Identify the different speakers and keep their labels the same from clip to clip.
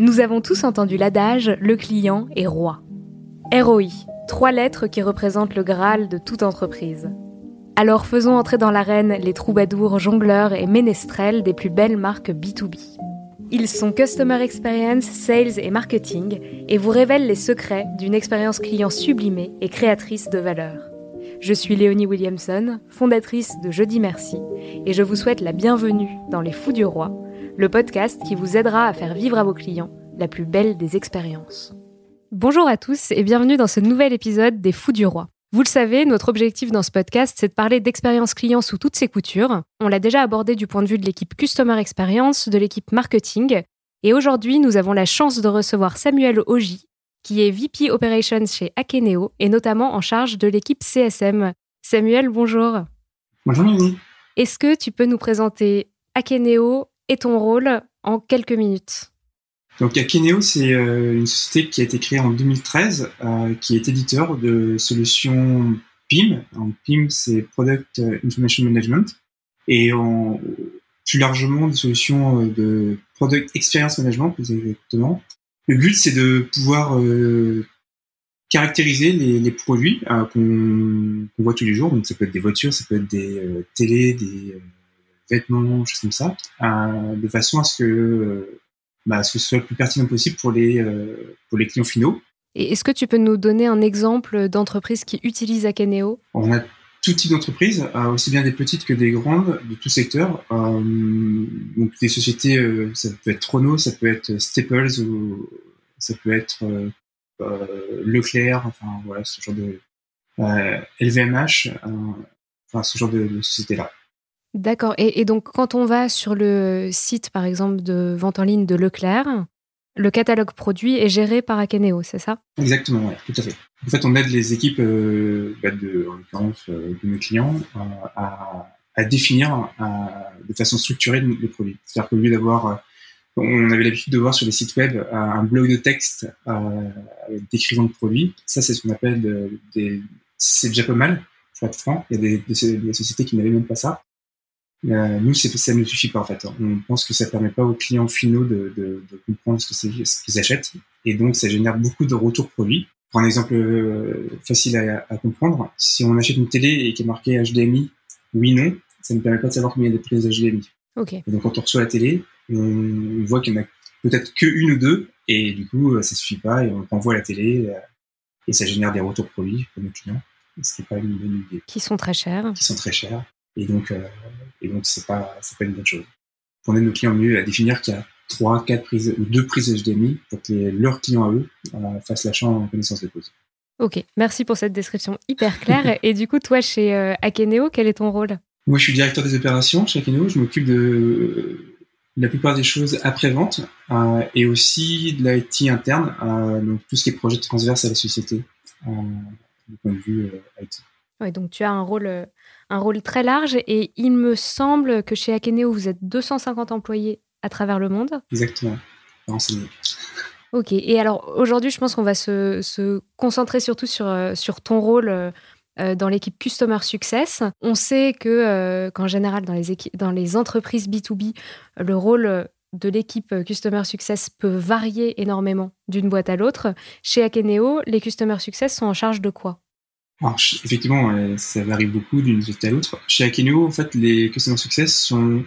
Speaker 1: Nous avons tous entendu l'adage le client est roi. ROI, trois lettres qui représentent le Graal de toute entreprise. Alors faisons entrer dans l'arène les troubadours, jongleurs et ménestrels des plus belles marques B2B. Ils sont Customer Experience, Sales et Marketing et vous révèlent les secrets d'une expérience client sublimée et créatrice de valeur. Je suis Léonie Williamson, fondatrice de Jeudi Merci, et je vous souhaite la bienvenue dans Les Fous du Roi, le podcast qui vous aidera à faire vivre à vos clients la plus belle des expériences. Bonjour à tous et bienvenue dans ce nouvel épisode des Fous du Roi. Vous le savez, notre objectif dans ce podcast, c'est de parler d'expérience client sous toutes ses coutures. On l'a déjà abordé du point de vue de l'équipe Customer Experience, de l'équipe Marketing, et aujourd'hui, nous avons la chance de recevoir Samuel Oji, qui est VP Operations chez Akeneo et notamment en charge de l'équipe CSM. Samuel, bonjour.
Speaker 2: Bonjour Mimi.
Speaker 1: Est-ce que tu peux nous présenter Akeneo et ton rôle en quelques minutes
Speaker 2: donc Akeneo, c'est euh, une société qui a été créée en 2013, euh, qui est éditeur de solutions PIM. PIM, c'est Product Information Management. Et en, plus largement, des solutions euh, de Product Experience Management, plus exactement. Le but, c'est de pouvoir caractériser les, produits qu'on voit tous les jours. Donc ça peut être des voitures, ça peut être des télés, des vêtements, choses comme ça, de façon à ce que bah, ce que ce soit le plus pertinent possible pour les, euh, pour les clients finaux.
Speaker 1: Et est-ce que tu peux nous donner un exemple d'entreprise qui utilise Akeneo?
Speaker 2: On a tout type d'entreprises, euh, aussi bien des petites que des grandes, de tout secteur. Euh, donc des sociétés, euh, ça peut être Trono, ça peut être Staples, ou ça peut être Leclerc, enfin voilà, ce genre de LVMH, enfin ce genre de, de sociétés-là.
Speaker 1: D'accord. Et, donc, quand on va sur le site, par exemple, de vente en ligne de Leclerc, le catalogue produit est géré par Akeneo, c'est ça?
Speaker 2: Exactement, oui, tout à fait. En fait, on aide les équipes, euh, bah, de, en l'occurrence, euh, de nos clients, euh, à, définir de façon structurée les produits. C'est-à-dire qu'au lieu d'avoir, on avait l'habitude de voir sur les sites web un blog de texte décrivant le produit. Ça, c'est ce qu'on appelle des. C'est déjà pas mal, pour être franc. Il y a des, des sociétés qui n'avaient même pas ça. Euh, nous, ça ne suffit pas en fait. On pense que ça permet pas aux clients finaux de, de, de comprendre ce que c'est, ce qu'ils achètent, et donc ça génère beaucoup de retours produits. Pour un exemple euh, facile à, à, comprendre, si on achète une télé et qui est marqué HDMI, oui non, ça ne permet pas de savoir combien il y a de prises HDMI.
Speaker 1: Okay.
Speaker 2: Et donc quand on reçoit la télé, on voit qu'il y en a peut-être que une ou deux, et du coup ça suffit pas, et on renvoie la télé, euh, et ça génère des retours produits pour nos clients. Ce n'est pas une bonne idée.
Speaker 1: Qui sont très chers.
Speaker 2: Qui sont très chers. Et donc, euh, et donc c'est pas, c'est pas une bonne chose. On aide nos clients mieux à définir qu'il y a trois, quatre prises ou deux prises HDMI pour que les, leurs clients à eux euh, fassent l'achat en connaissance de cause.
Speaker 1: Ok, merci pour cette description hyper claire. et du coup, toi, chez euh, Akeneo, quel est ton rôle?
Speaker 2: Moi, je suis directeur des opérations chez Akeneo. Je m'occupe de la plupart des choses après-vente euh, et aussi de l'IT interne, euh, donc tout ce qui est projet transverse à la société du point de vue IT.
Speaker 1: Ouais, donc tu as un rôle un rôle très large et il me semble que chez Akeneo, vous êtes 250 employés à travers le monde.
Speaker 2: Exactement.
Speaker 1: Ok, et alors aujourd'hui, je pense qu'on va se, se, concentrer surtout sur, euh, sur ton rôle euh, dans l'équipe Customer Success. On sait que euh, qu'en général, dans les, dans les entreprises B2B, le rôle de l'équipe Customer Success peut varier énormément d'une boîte à l'autre. Chez Akeneo, les Customer Success sont en charge de quoi?
Speaker 2: Alors, effectivement, ça varie beaucoup d'une société à l'autre. Chez Akeneo, en fait, les Customer Success sont,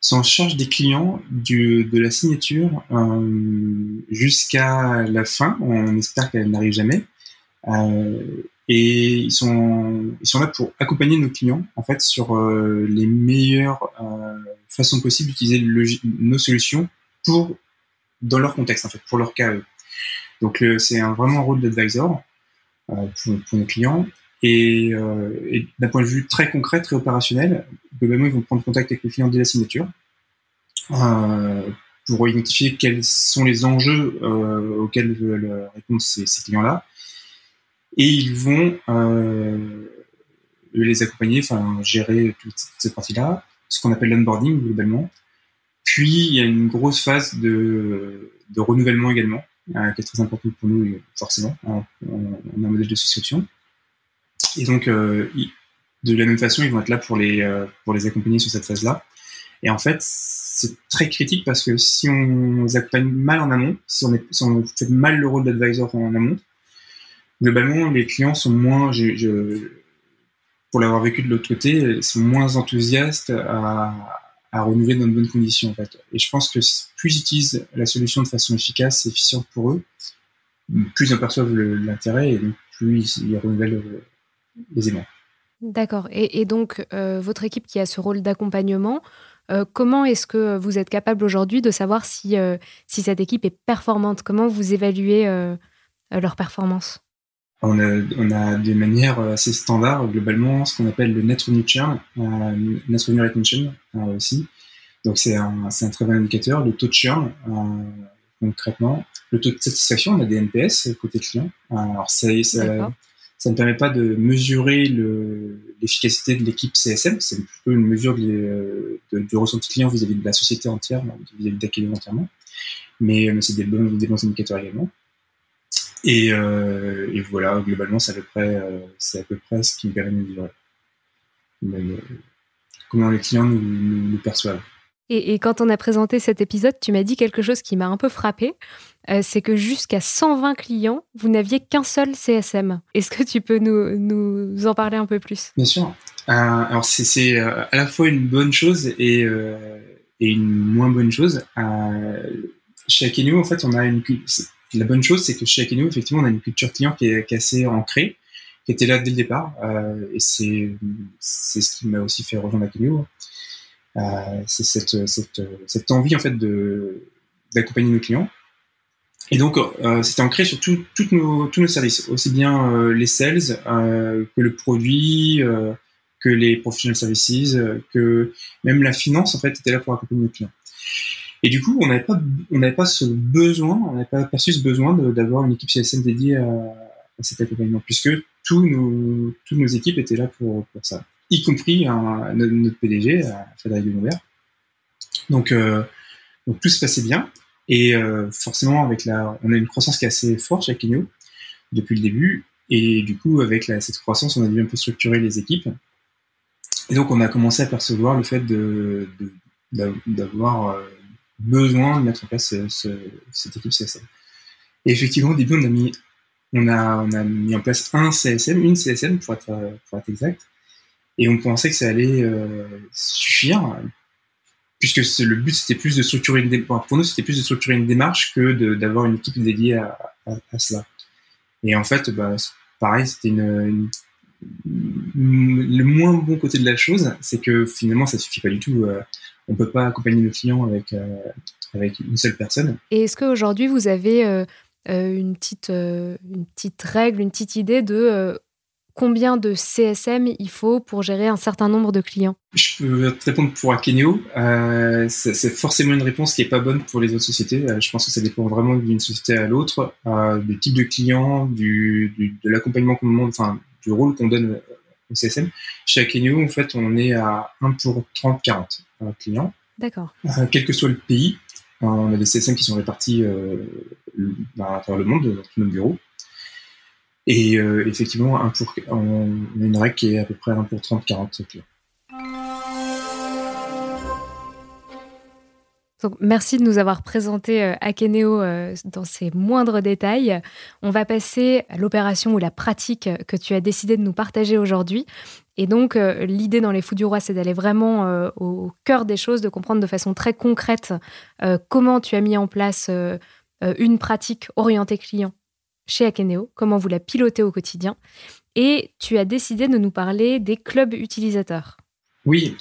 Speaker 2: sont en charge des clients du, de la signature euh, jusqu'à la fin. On espère qu'elle n'arrive jamais. Euh, et ils sont ils sont là pour accompagner nos clients en fait sur les meilleures façons possibles d'utiliser nos solutions pour dans leur contexte en fait, pour leur cas. Donc c'est un vraiment un rôle d'advisor pour, pour nos clients. Et, euh, et d'un point de vue très concret, très opérationnel, globalement, ils vont prendre contact avec le client dès la signature euh, pour identifier quels sont les enjeux euh, auxquels veulent répondre ces, clients-là. Et ils vont euh, les accompagner, enfin gérer toute cette partie-là, ce qu'on appelle l'onboarding globalement. Puis il y a une grosse phase de renouvellement également, euh, qui est très importante pour nous forcément. On, a un modèle de souscription. Et donc, euh, de la même façon, ils vont être là pour les, euh, pour les accompagner sur cette phase-là. Et en fait, c'est très critique parce que si on les accompagne mal en amont, si on, fait mal le rôle d'advisor en amont, globalement, les clients sont moins, pour l'avoir vécu de l'autre côté, sont moins enthousiastes à, à renouveler dans de bonnes conditions. Et je pense que plus ils utilisent la solution de façon efficace et efficiente pour eux, plus ils en perçoivent l'intérêt et donc plus ils, ils renouvellent aisément.
Speaker 1: D'accord. Et, donc, euh, votre équipe qui a ce rôle d'accompagnement, euh, comment est-ce que vous êtes capable aujourd'hui de savoir si, euh, si cette équipe est performante? Comment vous évaluez euh, leur performance?
Speaker 2: On a, on a des manières assez standards, globalement, ce qu'on appelle le net revenue churn, euh, net revenue retention aussi. Donc, c'est un, un très bon indicateur. Le taux de churn, concrètement, le taux de satisfaction, on a des NPS côté client. alors, ça, ça ça ne permet pas de mesurer l'efficacité de l'équipe CSM, c'est plutôt une mesure de, de, du ressenti client vis-à-vis de la société entière, vis-à-vis d'Aquelio entièrement. Mais, mais c'est des bons, des bons indicateurs également. Et, euh, et voilà, globalement, c'est à peu près, euh, c'est à peu près ce qui me permet de mesurer euh, comment les clients nous, nous, nous perçoivent.
Speaker 1: Et, et, quand on a présenté cet épisode, tu m'as dit quelque chose qui m'a un peu frappé. Euh, c'est que jusqu'à 120 clients, vous n'aviez qu'un seul CSM. Est-ce que tu peux nous, nous, en parler un peu plus?
Speaker 2: Bien sûr. Euh, alors c'est euh, à la fois une bonne chose et, et une moins bonne chose. Chez Akeneo, en fait, on a une la bonne chose, c'est que chez Akeneo, effectivement, on a une culture client qui est, assez ancrée, qui était là dès le départ. et c'est c'est ce qui m'a aussi fait rejoindre Akeneo. Euh, c'est cette, cette, cette, envie en fait de d'accompagner nos clients. Et donc, euh, c'était ancré sur tout, nos, tous nos services, aussi bien euh, les sales euh, que le produit, euh, que les professional services, que même la finance en fait était là pour accompagner nos clients. Et du coup, on n'avait pas, on n'avait pas ce besoin, on n'avait pas perçu ce besoin d'avoir une équipe CSM dédiée à, cet accompagnement, puisque tous nos, toutes nos équipes étaient là pour, pour ça y compris un, notre PDG, Frédéric Denobert. Donc, euh, donc tout se passait bien. Et euh, forcément, avec la, on a une croissance qui est assez forte chez Akeneo depuis le début. Et du coup, avec la, cette croissance, on a dû un peu structurer les équipes. Et donc, on a commencé à percevoir le fait de, d'avoir euh, besoin de mettre en place ce, ce, cette équipe CSM. Et effectivement, au début, on a mis, on a, on a mis en place un CSM, une CSM pour être, pour être exact. Et on pensait que ça allait euh, suffire, puisque le but c'était plus de structurer une démarche. Pour nous, c'était plus de structurer une démarche que d'avoir une équipe dédiée à, cela. Et en fait, bah, pareil, c'était le moins bon côté de la chose, c'est que finalement, ça suffit pas du tout. Euh, on peut pas accompagner nos clients avec euh, avec une seule personne.
Speaker 1: Et est-ce qu'aujourd'hui vous avez euh, une petite une petite règle, une petite idée de combien de CSM il faut pour gérer un certain nombre de clients?
Speaker 2: Je peux te répondre pour Akeneo. Euh, c'est forcément une réponse qui n'est pas bonne pour les autres sociétés. Euh, je pense que ça dépend vraiment d'une société à l'autre, euh, du type de client, du, du de l'accompagnement qu'on demande, enfin du rôle qu'on donne au CSM. Chez Akeneo, en fait, on est à 1 pour 30-40 euh, clients.
Speaker 1: D'accord.
Speaker 2: Euh, quel que soit le pays, on a des CSM qui sont répartis à travers le monde, dans tous nos bureaux. Et euh, effectivement, un pour, on a une règle qui est à peu près 1 pour 30-40 clients.
Speaker 1: Donc, merci de nous avoir présenté euh, Akeneo euh, dans ses moindres détails. On va passer à l'opération ou la pratique que tu as décidé de nous partager aujourd'hui. Et donc, euh, l'idée dans les Fous du Roi, c'est d'aller vraiment euh, au cœur des choses, de comprendre de façon très concrète euh, comment tu as mis en place une pratique orientée client chez Akeneo, comment vous la pilotez au quotidien. et tu as décidé de nous parler des clubs utilisateurs.
Speaker 2: Oui,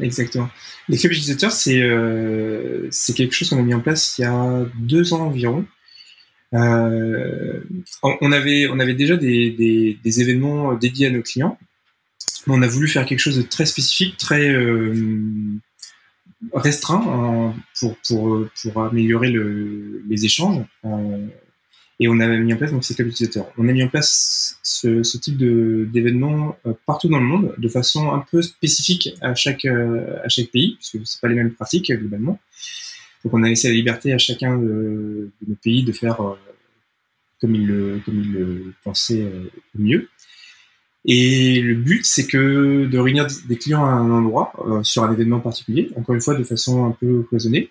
Speaker 2: exactement. Les clubs utilisateurs, c'est quelque chose qu'on a mis en place il y a deux ans environ. On, avait, déjà des, événements dédiés à nos clients, on a voulu faire quelque chose de très spécifique, très euh, restreint pour, pour, améliorer le, les échanges. Euh, et on a mis en place ces clubs utilisateurs. On a mis en place ce, ce type d'événements euh, partout dans le monde, de façon un peu spécifique à chaque pays, parce que c'est pas les mêmes pratiques globalement. Donc on a laissé la liberté à chacun de, nos pays de faire comme il le comme il le pensait mieux. Et le but, c'est que de réunir des clients à un endroit sur un événement particulier, encore une fois de façon un peu cloisonnée,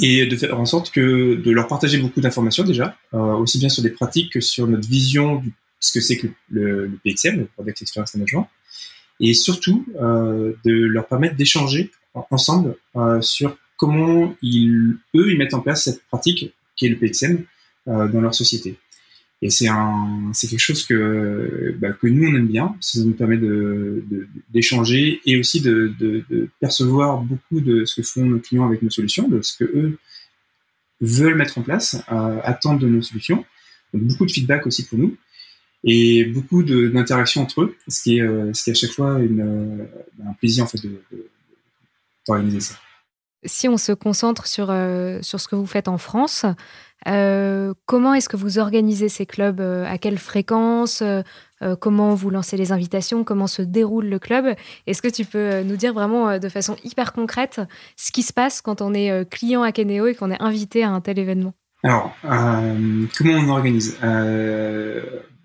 Speaker 2: et de faire en sorte que de leur partager beaucoup d'informations déjà, euh, aussi bien sur des pratiques que sur notre vision de ce que c'est que le, le, PXM, le Product Experience Management, et surtout euh, de leur permettre d'échanger ensemble euh, sur comment ils, eux, ils mettent en place cette pratique qui est le PXM euh, dans leur société. Et c'est un, c'est quelque chose que, bah, que nous on aime bien. Ça nous permet de, d'échanger et aussi de, percevoir beaucoup de ce que font nos clients avec nos solutions, de ce que eux veulent mettre en place, euh, attendent de nos solutions. Donc, beaucoup de feedback aussi pour nous et beaucoup d'interactions entre eux, ce qui est, euh, ce qui est à chaque fois une, euh, un plaisir en fait de, d'organiser ça.
Speaker 1: Si on se concentre sur, euh, sur ce que vous faites en France, euh, comment est-ce que vous organisez ces clubs euh, À quelle fréquence euh, Comment vous lancez les invitations Comment se déroule le club? Est-ce que tu peux nous dire vraiment de façon hyper concrète ce qui se passe quand on est client à Keneo et qu'on est invité à un tel événement?
Speaker 2: Alors, comment on organise?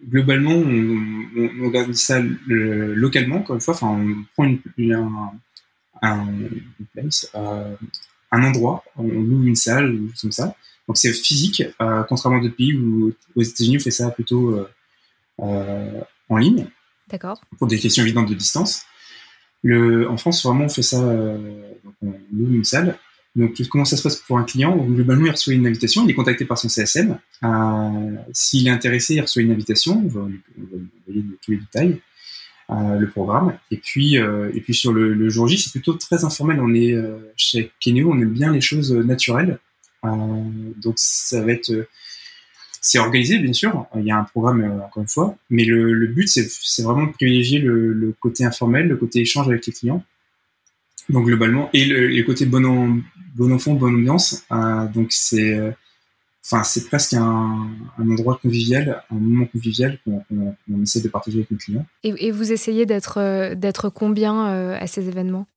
Speaker 2: Globalement, on, organise ça localement, encore une fois. Enfin, on prend un, un endroit, on loue une salle, comme ça donc c'est physique, euh, contrairement à d'autres pays où aux États-Unis on fait ça plutôt euh, euh, en ligne.
Speaker 1: D'accord.
Speaker 2: Pour des questions évidentes de distance. Le, en France, vraiment, on fait ça. donc on loue une salle. Donc, comment ça se passe pour un client? Globalement, il reçoit une invitation, il est contacté par son CSM. S'il est intéressé, il reçoit une invitation, on va lui envoyer tous les détails, euh, le programme. Et puis, euh, et puis sur le, le jour J, c'est plutôt très informel. On est chez Keneo, on aime bien les choses naturelles. Euh, donc ça va être euh, c'est organisé, bien sûr. Il y a un programme, euh, encore une fois. Mais le, but, c'est vraiment de privilégier le, côté informel, le côté échange avec les clients. Donc, globalement, et le, côté bon, bon enfant, bonne ambiance. Donc, c'est enfin, c'est presque un, endroit convivial, un moment convivial qu'on qu essaie de partager avec nos clients.
Speaker 1: Et, et vous essayez d'être d'être combien à ces événements?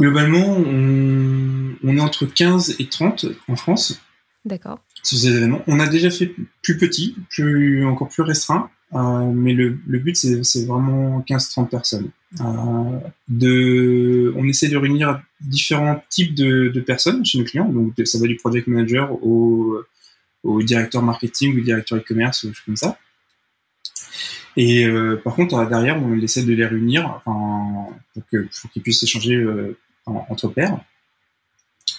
Speaker 2: Globalement, on, on, est entre 15 et 30 en France.
Speaker 1: D'accord.
Speaker 2: Sur ces événements. On a déjà fait plus petit, plus, encore plus restreint, euh, mais le, le but, c'est vraiment 15-30 personnes. Euh, de, on essaie de réunir différents types de, de, personnes chez nos clients. Donc, ça va du project manager au, au directeur marketing ou directeur e-commerce, ou choses comme ça. Et euh, par contre, derrière, on essaie de les réunir enfin, pour qu'ils puissent échanger euh, entre pairs.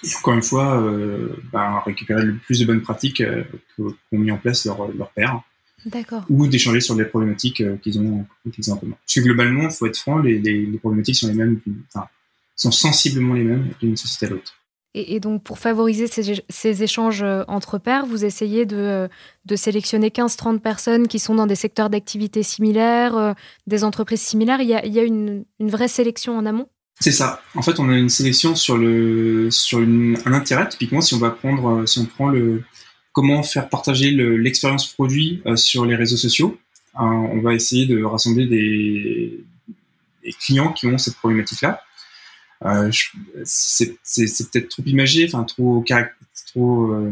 Speaker 2: Et encore une fois, euh, ben, récupérer le plus de bonnes pratiques euh, qu'ont mis en place leurs leur pairs.
Speaker 1: D'accord.
Speaker 2: Ou d'échanger sur les problématiques euh, qu'ils ont, qu'ils ont en commun. Parce que globalement, il faut être franc, les, les, les, problématiques sont les mêmes, enfin, sont sensiblement les mêmes d'une société à l'autre.
Speaker 1: Et, et, donc, pour favoriser ces, ces, échanges entre pairs, vous essayez de, de sélectionner 15-30 personnes qui sont dans des secteurs d'activité similaires, euh, des entreprises similaires. Il y a, il y a une, une vraie sélection en amont?
Speaker 2: C'est ça. En fait, on a une sélection sur le sur un intérêt. Typiquement, si on va prendre, si on prend le comment faire partager l'expérience produit euh, sur les réseaux sociaux, euh, on va essayer de rassembler des, clients qui ont cette problématique-là. Euh, c'est peut-être trop imagé, enfin trop trop euh,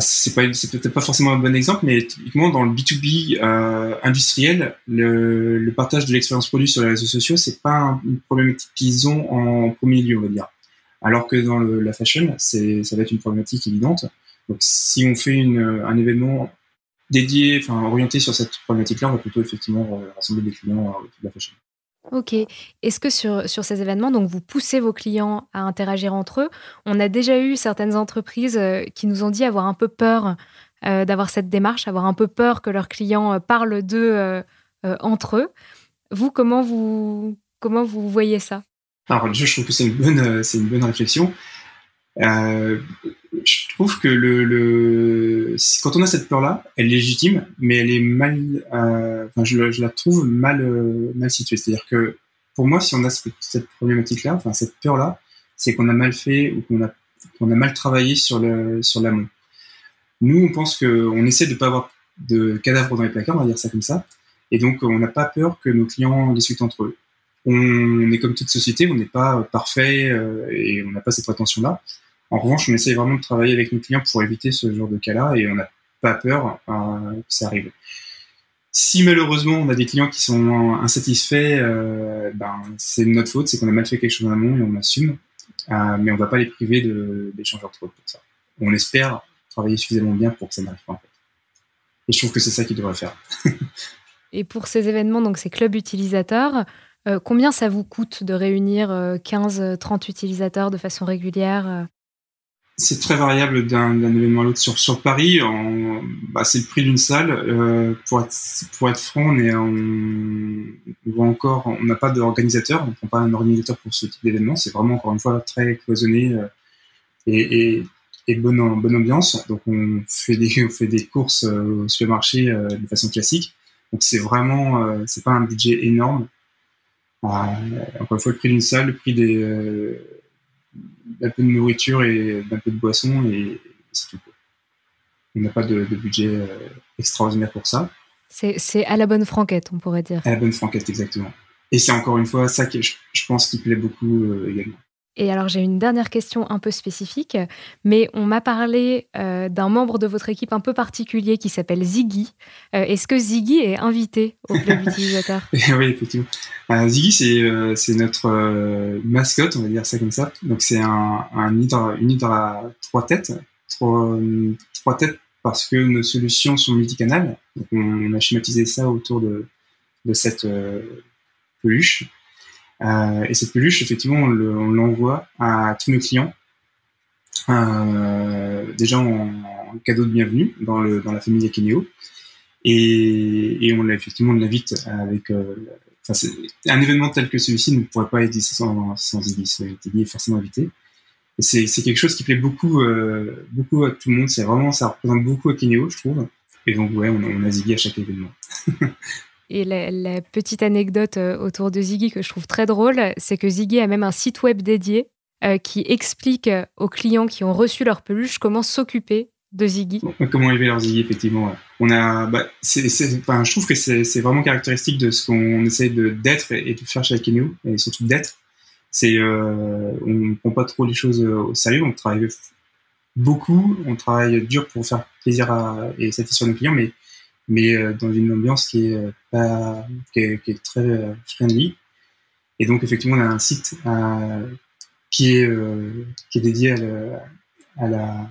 Speaker 2: c'est pas c'est peut-être pas forcément un bon exemple, mais typiquement dans le B2B euh, industriel, le, le, partage de l'expérience produit sur les réseaux sociaux, c'est pas une problématique qu'ils ont en premier lieu, on va dire. Alors que dans le, la fashion, c'est ça va être une problématique évidente. Donc si on fait une, un événement dédié, enfin orienté sur cette problématique-là, on va plutôt effectivement rassembler des clients euh, de la fashion.
Speaker 1: Ok. Est-ce que sur, sur ces événements, donc vous poussez vos clients à interagir entre eux On a déjà eu certaines entreprises euh, qui nous ont dit avoir un peu peur d'avoir cette démarche, avoir un peu peur que leurs clients parlent d'eux entre eux. Vous, comment vous, comment vous voyez ça?
Speaker 2: Alors, je trouve que c'est une bonne, une bonne réflexion. Euh, je trouve que le, quand on a cette peur-là, elle est légitime, mais elle est mal, euh, enfin, je, la trouve mal, euh, mal située. C'est-à-dire que pour moi, si on a cette, problématique-là, enfin cette peur-là, c'est qu'on a mal fait ou qu'on a, qu'on a mal travaillé sur le, sur l'amont. Nous, on pense qu'on essaie de pas avoir de cadavres dans les placards, on va dire ça comme ça, et donc on n'a pas peur que nos clients discutent entre eux. On est comme toute société, on n'est pas parfait euh, et on n'a pas cette prétention-là. En revanche, on essaie vraiment de travailler avec nos clients pour éviter ce genre de cas-là et on n'a pas peur euh, que ça arrive. Si malheureusement on a des clients qui sont insatisfaits, euh, ben, c'est notre faute, c'est qu'on a mal fait quelque chose en amont et on assume, euh, mais on ne va pas les priver d'échanger entre eux pour ça. On espère travailler suffisamment bien pour que ça n'arrive pas. Et je trouve que c'est ça qu'ils devraient faire.
Speaker 1: et pour ces événements, donc ces clubs utilisateurs, combien ça vous coûte de réunir 15-30 utilisateurs de façon régulière
Speaker 2: c'est très variable d'un événement à l'autre. Sur, sur Paris, bah, c'est le prix d'une salle. Euh, pour, être, pour être franc, on, est, on, voit encore, on n'a pas d'organisateur, on ne prend pas un organisateur pour ce type d'événement. C'est vraiment encore une fois très cloisonné euh, et, et, et, bonne, bonne ambiance. Donc on fait des, on fait des courses euh, au supermarché euh, de façon classique. Donc c'est vraiment, euh, c'est pas un budget énorme. encore une fois, le prix d'une salle, le prix des d'un peu de nourriture et d'un peu de boisson et c'est tout. On n'a pas de, budget euh, extraordinaire pour ça.
Speaker 1: C'est à la bonne franquette, on pourrait dire.
Speaker 2: À la bonne franquette, exactement. Et c'est encore une fois ça que je, pense qui plaît beaucoup euh, également.
Speaker 1: Et alors j'ai une dernière question un peu spécifique, mais on m'a parlé euh, d'un membre de votre équipe un peu particulier qui s'appelle Ziggy. Euh, est-ce que Ziggy est invité au club utilisateur?
Speaker 2: Oui, effectivement. Euh, Ziggy, c'est notre mascotte, on va dire ça comme ça. Donc c'est un, un hydre, une hydre à trois têtes, trois, trois têtes parce que nos solutions sont multicanales. Donc on, a schématisé ça autour de, de cette peluche. Euh, et cette peluche, effectivement, on l'envoie à tous nos clients, euh, déjà en, cadeau de bienvenue dans, la famille Akeneo. Et, on effectivement, on l'invite avec. Euh, un événement tel que celui-ci ne pourrait pas être sans, sans Iggy. Iggy est forcément invité. C'est quelque chose qui plaît beaucoup, beaucoup à tout le monde. C'est vraiment, ça représente beaucoup Akeneo, je trouve. Et donc, ouais, on, on a Ziggy à chaque événement.
Speaker 1: Et la, petite anecdote euh, autour de Ziggy que je trouve très drôle, c'est que Ziggy a même un site web dédié euh, qui explique euh, aux clients qui ont reçu leur peluche comment s'occuper de Ziggy.
Speaker 2: Comment élever leur Ziggy, effectivement. On a, bah, enfin, je trouve que c'est vraiment caractéristique de ce qu'on essaie d'être et de faire chez Akeneo, et surtout d'être. On ne prend pas trop les choses au sérieux, on travaille beaucoup, on travaille dur pour faire plaisir et satisfaire nos clients, mais mais euh, dans une ambiance qui est, euh, très euh, friendly. Et donc, effectivement, on a un site qui, est, dédié à.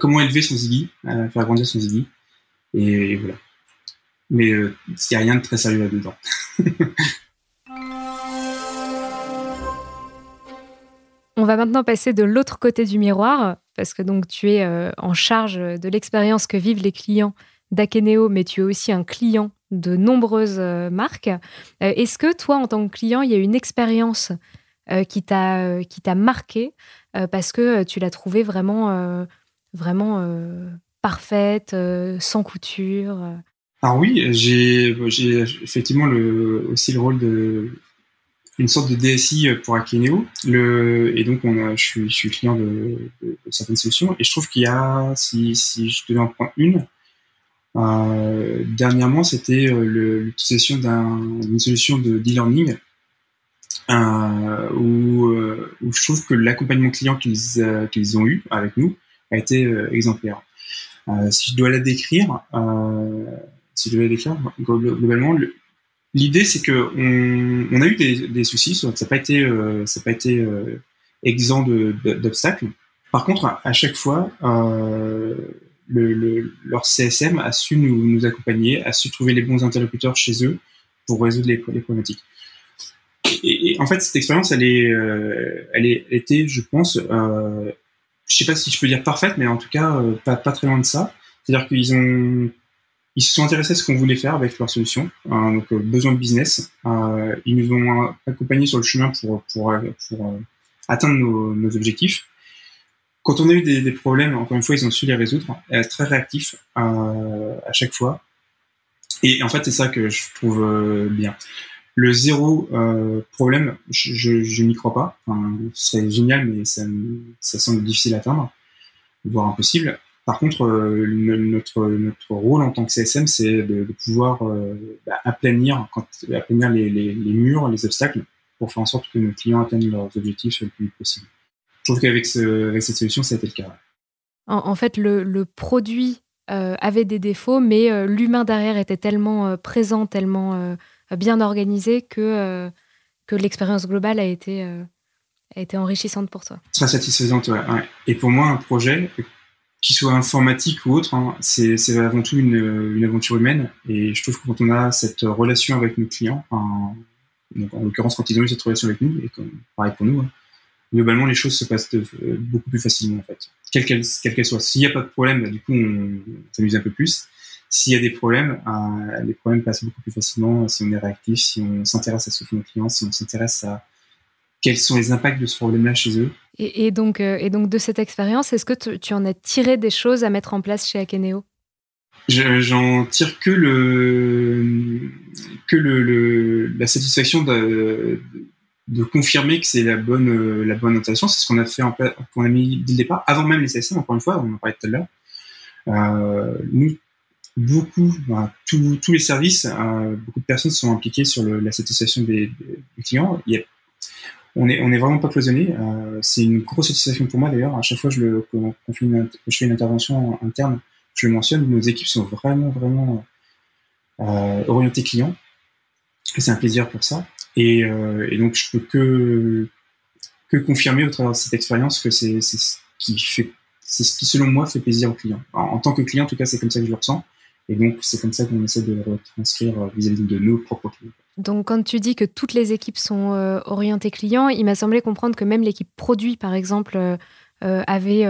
Speaker 2: Comment élever son Ziggy, à faire grandir son Ziggy. Et, voilà. Mais il n'y a rien de très sérieux là-dedans.
Speaker 1: On va maintenant passer de l'autre côté du miroir, parce que donc tu es euh, en charge de l'expérience que vivent les clients d'Akeneo, mais tu es aussi un client de nombreuses euh, marques. Euh, est-ce que toi, en tant que client, il y a une expérience qui t'a qui t'a marqué parce que tu l'as trouvée vraiment vraiment parfaite, sans couture
Speaker 2: Alors oui, j'ai effectivement aussi le rôle de une sorte de DSI pour Akeneo. Et donc, je, suis, client de, certaines solutions. Et je trouve qu'il y a, si, je devais en prendre une, euh, dernièrement, c'était euh, l'utilisation d'une solution de e-learning euh, où, euh, je trouve que l'accompagnement client qu'ils euh, ont eu avec nous a été exemplaire. si je dois la décrire, si je décrire, globalement, le, L'idée, c'est que on, a eu des, soucis, ça n'a pas été, euh, euh, exempt d'obstacles. Par contre, à chaque fois, euh, le, le, leur CSM a su nous, accompagner, a su trouver les bons interlocuteurs chez eux pour résoudre les, problématiques. Et, et, en fait, cette expérience, elle est, euh, elle est, était, je pense, euh, je sais pas si je peux dire parfaite, mais en tout cas pas, pas très loin de ça. C'est-à-dire qu'ils ont ils se sont intéressés à ce qu'on voulait faire avec leur solution, donc besoin de business. ils nous ont accompagnés sur le chemin pour pour, pour atteindre nos, objectifs. Quand on a eu des, problèmes, encore une fois, ils ont su les résoudre, très réactifs euh, à chaque fois. Et en fait, c'est ça que je trouve euh, bien. Le zéro euh, problème, je, n'y crois pas. Ce serait génial, mais ça, ça semble difficile à atteindre, voire impossible. Par contre, euh, notre, notre rôle en tant que CSM, c'est de, de, pouvoir euh, bah, aplanir, quand, aplanir les, les, les, murs, les obstacles, pour faire en sorte que nos clients atteignent leurs objectifs le plus vite possible je trouve qu'avec ce, cette solution, ça a été le cas.
Speaker 1: En, fait, le, produit euh, avait des défauts, mais euh, l'humain derrière était tellement présent, tellement bien organisé que, que l'expérience globale a été, a été enrichissante pour toi.
Speaker 2: Très satisfaisante, ouais. Et pour moi, un projet, qu'il soit informatique ou autre, hein, c'est avant tout une, aventure humaine. Et je trouve que quand on a cette relation avec nos clients, en, en l'occurrence quand ils ont eu cette relation avec nous, et pareil pour nous, hein, globalement, les choses se passent euh, beaucoup plus facilement, en fait. Quelle qu'elle qu soit. S'il n'y a pas de problème, bah, du coup, on, s'amuse un peu plus. S'il y a des problèmes, euh, les problèmes passent beaucoup plus facilement si on est réactif, si on s'intéresse à ce que font nos clients, si on s'intéresse à quels sont les impacts de ce problème-là chez eux.
Speaker 1: Et, donc, euh, et donc, de cette expérience, est-ce que tu, en as tiré des choses à mettre en place chez Akeneo?
Speaker 2: J'en tire que le que le, le la satisfaction de, de confirmer que c'est la bonne euh, la bonne installation. C'est ce qu'on a fait qu'on a mis dès le départ, avant même les CSM. Encore une fois, on en parlait tout à l'heure. Euh, nous, beaucoup, bah, tous les services, euh, beaucoup de personnes sont impliquées sur le, la satisfaction des, des clients. Il y a, on est vraiment pas cloisonné. Euh, c'est une grosse satisfaction pour moi d'ailleurs. À chaque fois je le, je fais une intervention interne, je le mentionne. Nos équipes sont vraiment vraiment euh, orientées clients. Et c'est un plaisir pour ça. Et, euh, donc, je peux que, confirmer au travers de cette expérience que c'est ce qui fait, c'est ce qui, selon moi, fait plaisir aux clients. En, tant que client, en tout cas, c'est comme ça que je le ressens. Et donc, c'est comme ça qu'on essaie de retranscrire vis-à-vis de nos propres clients.
Speaker 1: Donc, quand tu dis que toutes les équipes sont euh, orientées clients, il m'a semblé comprendre que même l'équipe produit, par exemple, euh, avait,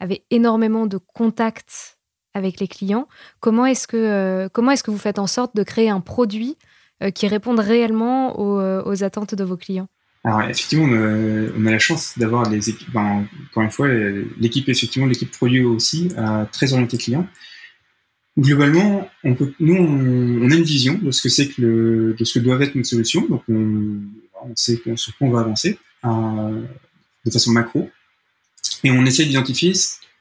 Speaker 1: avait énormément de contacts avec les clients. Comment est-ce que, vous faites en sorte de créer un produit euh, qui répondent réellement euh, aux, attentes de vos clients?
Speaker 2: Alors effectivement, on a, la chance d'avoir des équipes. Encore une fois, l'équipe effectivement, l'équipe produit aussi, euh, très orientée client. Globalement, on peut, nous, on, a une vision de ce que c'est que de ce que doit être notre solution. Donc, on, sait sur quoi on va avancer de façon macro, et on essaie d'identifier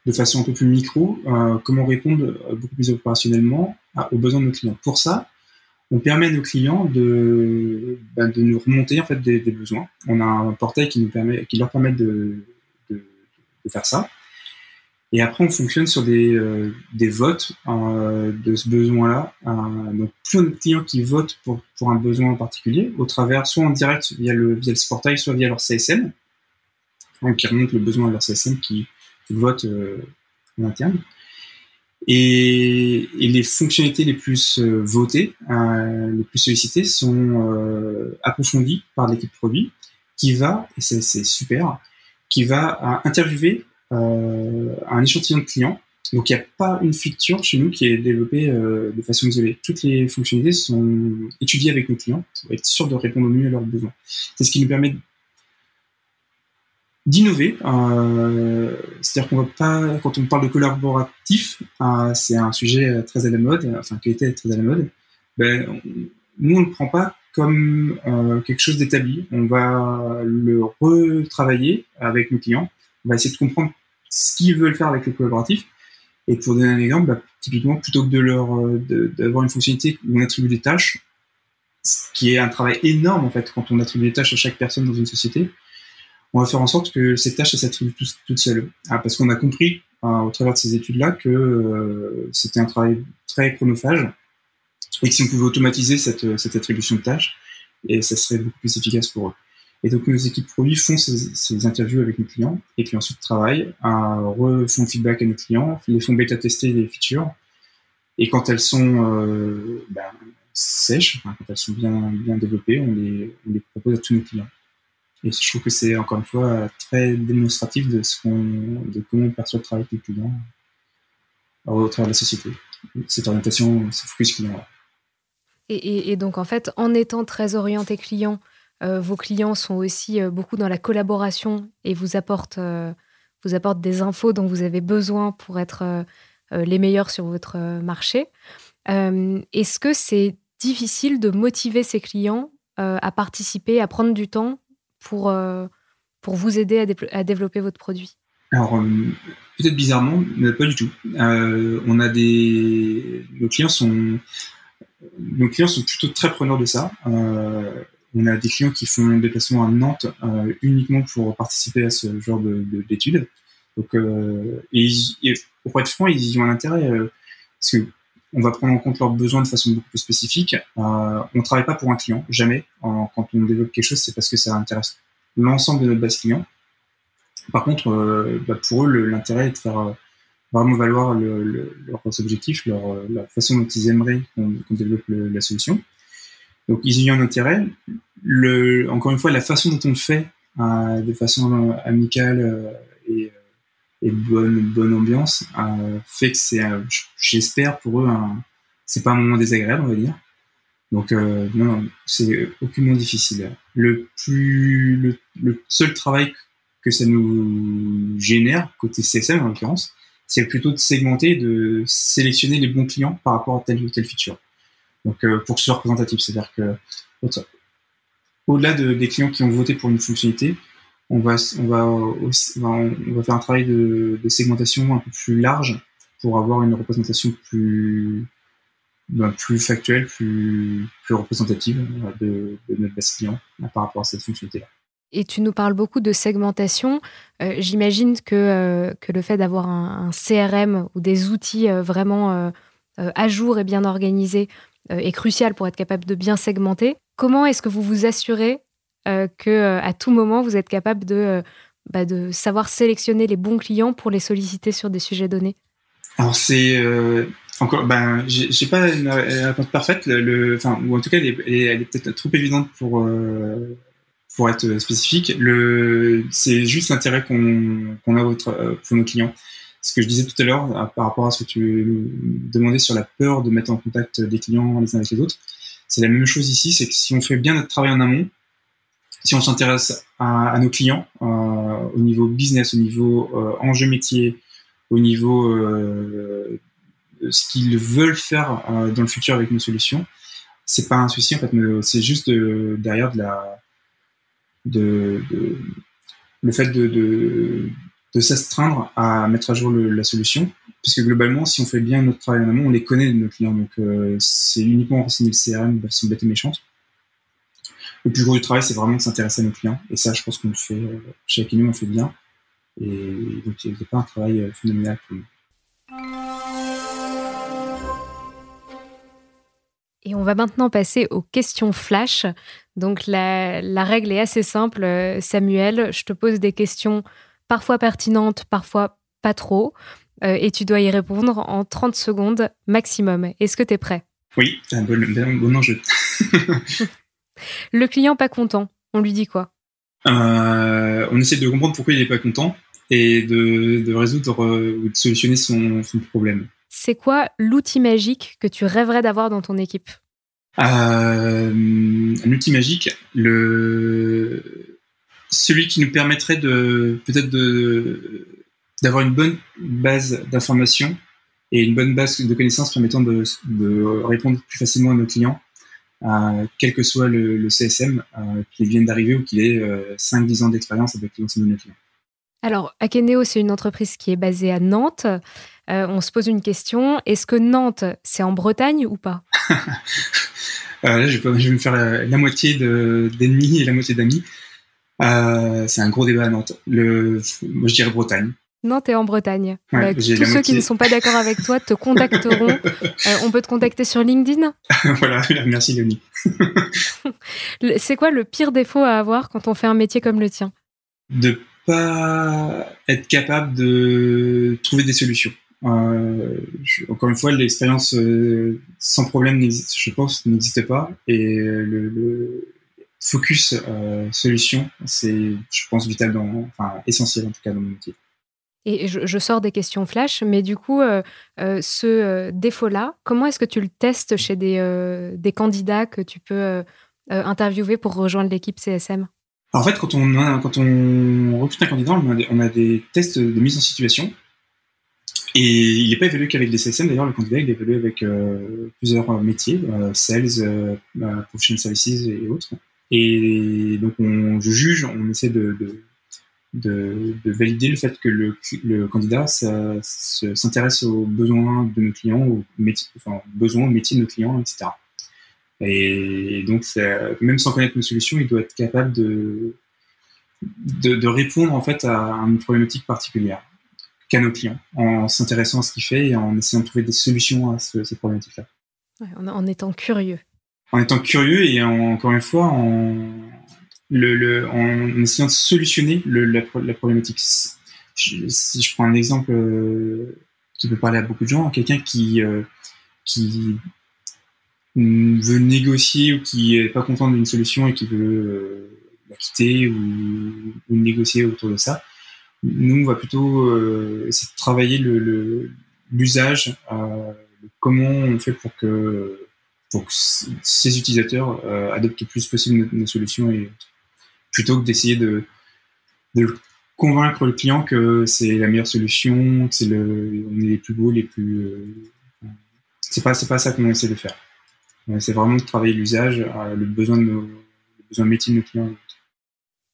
Speaker 2: de façon un peu plus micro comment répondre beaucoup plus opérationnellement aux besoins de nos clients. Pour ça, on permet à nos clients de, ben, de nous remonter en fait des, besoins. On a un portail qui nous permet, qui leur permet de, de, faire ça. Et après, on fonctionne sur des, euh, des votes euh, de ce besoin-là. Euh, donc, plus on a de clients qui votent pour, pour un besoin en particulier, au travers, soit en direct via le, via ce portail, soit via leur CSM, donc qui remonte le besoin à leur CSM qui, vote en interne. Et, et, les fonctionnalités les plus votées, les plus sollicitées, sont approfondies par l'équipe produit, qui va, et c'est super, qui va interviewer un échantillon de clients. Donc il n'y a pas une feature chez nous qui est développée de façon isolée. Toutes les fonctionnalités sont étudiées avec nos clients pour être sûr de répondre au mieux à leurs besoins. C'est ce qui nous permet d'innover. Euh, C'est-à-dire qu'on va pas, quand on parle de collaboratif, euh, c'est un sujet très à la mode, enfin qui était très à la mode. Ben, nous, on ne le prend pas comme euh, quelque chose d'établi. On va le retravailler avec nos clients. On va essayer de comprendre ce qu'ils veulent faire avec le collaboratif. Et pour donner un exemple, bah, typiquement, plutôt que de leur d'avoir une fonctionnalité où on attribue des tâches, ce qui est un travail énorme en fait quand on attribue des tâches à chaque personne dans une société, on va faire en sorte que ces tâches s'attribuent toutes seules. Ah, parce qu'on a compris hein, au travers de ces études-là que euh, c'était un travail très chronophage et que si on pouvait automatiser cette, cette attribution de tâches, et ça serait beaucoup plus efficace pour eux. Et donc nos équipes produits font ces, interviews avec nos clients et puis ensuite travaillent, à, refont feedback à nos clients, les font bêta tester les features et quand elles sont euh, ben, sèches, quand elles sont bien bien développées, on les, on les propose à tous nos clients. Et je trouve que c'est encore une fois très démonstratif de ce qu'on, de comment on perçoit le travail des clients au travers de la société. Cette orientation, ce focus client.
Speaker 1: Et, et, donc en fait, en étant très orienté client, euh, vos clients sont aussi euh, beaucoup dans la collaboration et vous apportent, euh, vous apportent des infos dont vous avez besoin pour être les meilleurs sur votre marché. Est-ce que c'est difficile de motiver ces clients à participer, à prendre du temps pour, pour vous aider à, développer votre produit?
Speaker 2: Alors, peut-être bizarrement, mais pas du tout. on a des, nos clients sont, nos clients sont plutôt très preneurs de ça. Euh, on a des clients qui font un déplacement à Nantes euh, uniquement pour participer à ce genre d'études. Euh, et, pour être franc, ils y ont un intérêt euh, parce que on va prendre en compte leurs besoins de façon beaucoup plus spécifique. On travaille pas pour un client, jamais. quand on développe quelque chose, c'est parce que ça intéresse l'ensemble de notre base client. Par contre, bah pour eux, l'intérêt est de faire vraiment valoir le, leurs objectifs, leur, la façon dont ils aimeraient qu'on développe la solution. Donc ils y ont un intérêt. Le, encore une fois, la façon dont on le fait, euh, de façon euh, amicale euh, et, et, bonne, bonne ambiance, euh, fait que c'est, j'espère pour eux, c'est pas un moment désagréable, on va dire. Donc non, c'est aucunement difficile. Le plus, le, le, seul travail que ça nous génère côté CSM en l'occurrence, c'est plutôt de segmenter, de sélectionner les bons clients par rapport à telle ou telle feature. Donc, euh, pour que ce soit représentatif, c'est-à-dire que au-delà de, des clients qui ont voté pour une fonctionnalité, on va, on va, on va faire un travail de, segmentation un peu plus large pour avoir une représentation plus, ben, plus factuelle, plus, plus représentative de, notre base client par rapport à cette fonctionnalité-là.
Speaker 1: Et tu nous parles beaucoup de segmentation. Euh, J'imagine que, euh, que le fait d'avoir un, CRM ou des outils vraiment à jour et bien organisés est crucial pour être capable de bien segmenter. Comment est-ce que vous vous assurez euh, que euh, à tout moment vous êtes capable de, bah, de savoir sélectionner les bons clients pour les solliciter sur des sujets donnés?
Speaker 2: Alors c'est encore, ben, j'ai pas une réponse parfaite, le, enfin, ou en tout cas, elle est, peut-être trop évidente pour, euh, pour être spécifique. C'est juste l'intérêt qu'on qu'on a votre, pour nos clients ce que je disais tout à l'heure par rapport à ce que tu demandais sur la peur de mettre en contact des clients les uns avec les autres, c'est la même chose ici, c'est que si on fait bien notre travail en amont, si on s'intéresse à, nos clients euh, au niveau business, au niveau euh, enjeu métier, au niveau euh, ce qu'ils veulent faire euh, dans le futur avec nos solutions, c'est pas un souci en fait, c'est juste de, derrière de la de, le fait de de s'astreindre à mettre à jour la solution. Parce que globalement, si on fait bien notre travail en amont, on les connaît, nos clients. Donc, euh, c'est uniquement renseigner le CRM de façon bête et méchante. Le plus gros du travail, c'est vraiment de s'intéresser à nos clients. Et ça, je pense qu'on le fait, euh, chez on le fait bien. Et donc, il n'y a pas un travail euh, phénoménal pour nous.
Speaker 1: Et on va maintenant passer aux questions flash. Donc la, règle est assez simple. Samuel, je te pose des questions parfois pertinente, parfois pas trop. Euh, et tu dois y répondre en 30 secondes maximum. Est-ce que tu es prêt?
Speaker 2: Oui, c'est un bon, bon enjeu.
Speaker 1: le client pas content, on lui dit quoi?
Speaker 2: Euh, On essaie de comprendre pourquoi il n'est pas content et de, de résoudre euh, ou de solutionner son, son problème.
Speaker 1: C'est quoi l'outil magique que tu rêverais d'avoir dans ton équipe?
Speaker 2: Euh, Un outil magique, le celui qui nous permettrait de peut-être de d'avoir une bonne base d'informations et une bonne base de connaissances permettant de, de répondre plus facilement à nos clients, euh, quel que soit le, le CSM, euh, qu'il vienne d'arriver ou qu'il ait euh, 5-10 ans d'expérience avec l'ensemble de nos clients.
Speaker 1: Alors, Akeneo, c'est une entreprise qui est basée à Nantes. Euh, on se pose une question. Est-ce que Nantes, c'est en Bretagne ou pas?
Speaker 2: Là, je vais, me faire la, la moitié d'ennemis et la moitié d'amis. Euh, c'est un gros débat à Nantes. Le, moi, je dirais Bretagne.
Speaker 1: Nantes est en Bretagne. Ouais, bah, tous ceux moitié. qui ne sont pas d'accord avec toi te contacteront. euh, on peut te contacter sur LinkedIn
Speaker 2: Voilà, merci Léonie.
Speaker 1: c'est quoi le pire défaut à avoir quand on fait un métier comme le tien?
Speaker 2: De pas être capable de trouver des solutions. Euh, je, encore une fois, l'expérience euh, sans problème, je pense, n'existe pas. Et le, le focus solution, c'est, je pense, vital dans, enfin, essentiel en tout cas dans mon métier.
Speaker 1: Et je, sors des questions flash, mais du coup, ce défaut-là, comment est-ce que tu le testes chez des, des candidats que tu peux interviewer pour rejoindre l'équipe CSM
Speaker 2: En fait, quand on, quand on recrute un candidat, on a, des, tests de mise en situation. Et il n'est pas évalué qu'avec des CSM, d'ailleurs, le candidat, il est évalué avec plusieurs métiers, sales, professional services et autres. Et donc, on, je juge, on essaie de de, de, valider le fait que le, candidat s'intéresse aux besoins de nos clients, aux besoins, aux métiers de nos clients, etc. Et donc, même sans connaître nos solutions, il doit être capable de, répondre en fait à une problématique particulière qu'à nos clients, en s'intéressant à ce qu'il fait et en essayant de trouver des solutions à ces problématiques-là.
Speaker 1: en, étant curieux.
Speaker 2: En étant curieux et encore une fois en, essayant de solutionner la, problématique. si je prends un exemple euh, qui peut parler à beaucoup de gens, quelqu'un qui, euh, qui veut négocier ou qui est pas content d'une solution et qui veut euh, la quitter ou, négocier autour de ça, nous on va plutôt essayer de travailler le l'usage, comment on fait pour que pour que ces utilisateurs adoptent le plus possible nos, solutions et plutôt que d'essayer de, convaincre le client que c'est la meilleure solution, que c'est le, on est les plus beaux, les plus. Euh, c'est pas, c'est pas ça qu'on essaie de faire. C'est vraiment de travailler l'usage, euh, le besoin de nos, le métier de nos clients.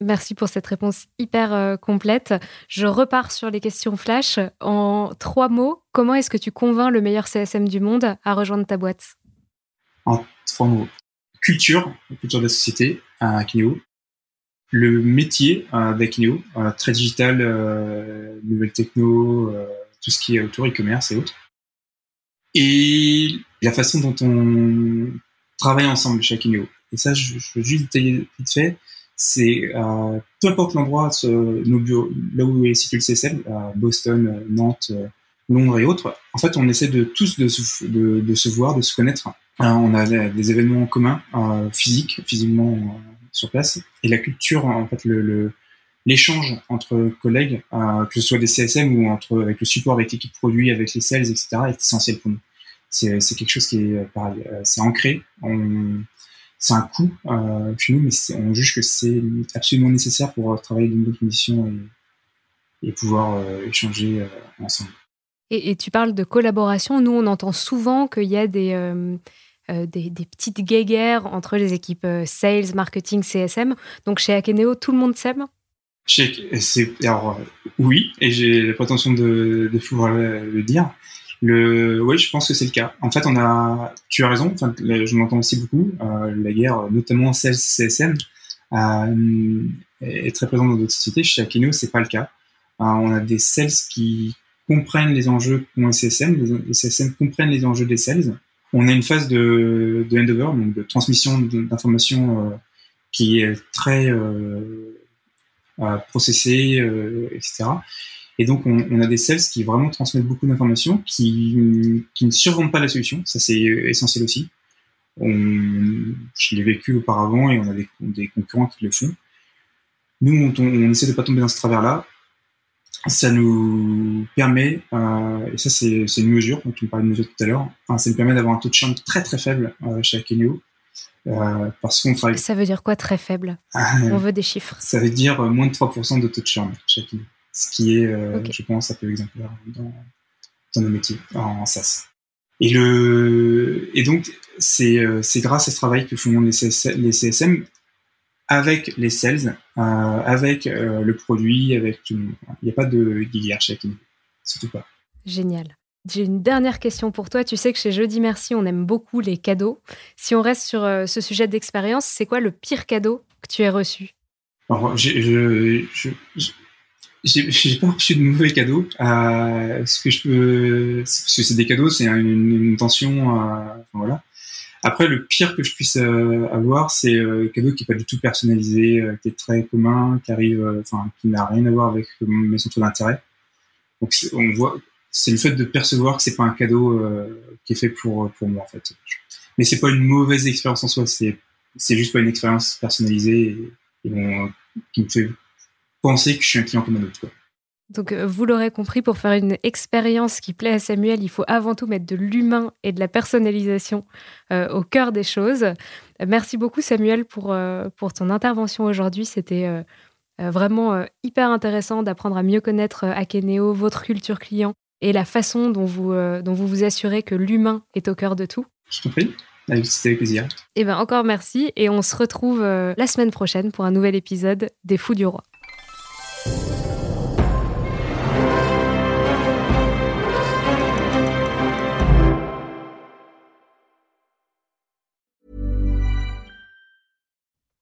Speaker 1: Merci pour cette réponse hyper euh, complète. Je repars sur les questions flash. En trois mots, comment est-ce que tu convaincs le meilleur CSM du monde à rejoindre ta boîte?
Speaker 2: En trois mots. Culture, culture de la société à Kineo le métier euh, d'Akineo, euh, très digital, euh, nouvelles techno, euh, tout ce qui est autour e-commerce et autres. Et la façon dont on travaille ensemble chez Akineo. Et ça, je, veux juste détailler vite fait. C'est euh, peu importe l'endroit, nos bureaux, là où est situé le CSM, Boston, Nantes, Londres et autres. En fait, on essaie de tous de se voir, de se connaître. On a des événements communs, physiques, physiquement sur place. Et la culture, en fait, le, l'échange entre collègues, euh, que ce soit des CSM ou entre avec le support avec l'équipe produit, avec les sales, etc., est essentiel pour nous. C'est, quelque chose qui est euh, pareil, euh, c'est ancré. C'est un coût euh, chez nous, mais on juge que c'est absolument nécessaire pour travailler dans de bonnes conditions et, et pouvoir échanger ensemble.
Speaker 1: Et, tu parles de collaboration. Nous, on entend souvent qu'il y a des euh, des, petites guéguerres entre les équipes euh, sales, marketing, CSM. Donc chez Akeneo, tout le monde s'aime
Speaker 2: alors, oui, et j'ai la prétention de, de pouvoir le, dire. Oui, je pense que c'est le cas. En fait, tu as raison. Je m'entends aussi beaucoup. Euh, la guerre, notamment sales CSM, est très présente dans d'autres sociétés. Chez Akeneo, c'est pas le cas. on a des sales qui comprennent les enjeux qu'ont les CSM, les CSM comprennent les enjeux des sales, on a une phase de, de handover, donc de transmission d'informations euh, qui est très euh, processée, euh, etc. Et donc, on, on, a des sales qui vraiment transmettent beaucoup d'informations, qui, qui ne survendent pas la solution. Ça, c'est essentiel aussi. On, je l'ai vécu auparavant et on a des, des, concurrents qui le font. Nous, on, on essaie de pas tomber dans ce travers-là ça nous permet, euh, et ça c'est une mesure, donc tu me parlais de mesure tout à l'heure, hein, ça nous permet d'avoir un taux de churn très très faible euh, chez Akeneo. Euh, parce qu'on travaille...
Speaker 1: Ça veut dire quoi très faible? Ah, On veut des chiffres.
Speaker 2: Ça veut dire moins de 3% de taux de churn chez Akeneo. Ce qui est, je pense, un peu exemplaire dans, dans nos métiers en SaaS. Et, le, et donc, c'est grâce à ce travail que font les, les CSM avec les sales, euh, avec euh, le produit, avec tout le monde. Il n'y a pas de Akini, surtout pas.
Speaker 1: Génial. J'ai une dernière question pour toi. Tu sais que chez Jeudi Merci, on aime beaucoup les cadeaux. Si on reste sur euh, ce sujet d'expérience, c'est quoi le pire cadeau que tu aies reçu?
Speaker 2: Alors, je, j'ai pas reçu de mauvais cadeaux. Ce que je peux, parce que c'est des cadeaux, c'est une, une, intention. Euh, voilà. Après, le pire que je puisse euh, avoir, c'est euh, un cadeau qui est pas du tout personnalisé, euh, qui est très commun, qui arrive, enfin, qui n'a rien à voir avec mes centres d'intérêt. Donc, on voit, c'est le fait de percevoir que c'est pas un cadeau qui est fait pour pour moi en fait. Mais c'est pas une mauvaise expérience en soi. C'est c'est juste pas une expérience personnalisée et, qui me fait penser que je suis un client comme un autre. Quoi.
Speaker 1: Donc, euh, vous l'aurez compris, pour faire une expérience qui plaît à Samuel, il faut avant tout mettre de l'humain et de la personnalisation euh, au cœur des choses. Merci beaucoup, Samuel, pour, euh, pour ton intervention aujourd'hui. C'était vraiment hyper intéressant d'apprendre à mieux connaître Akeneo, votre culture client et la façon dont vous dont vous, vous assurez que l'humain est au cœur de tout.
Speaker 2: Je t'en prie. C'était avec plaisir.
Speaker 1: Et eh bien, encore merci. Et on se retrouve la semaine prochaine pour un nouvel épisode des Fous du Roi.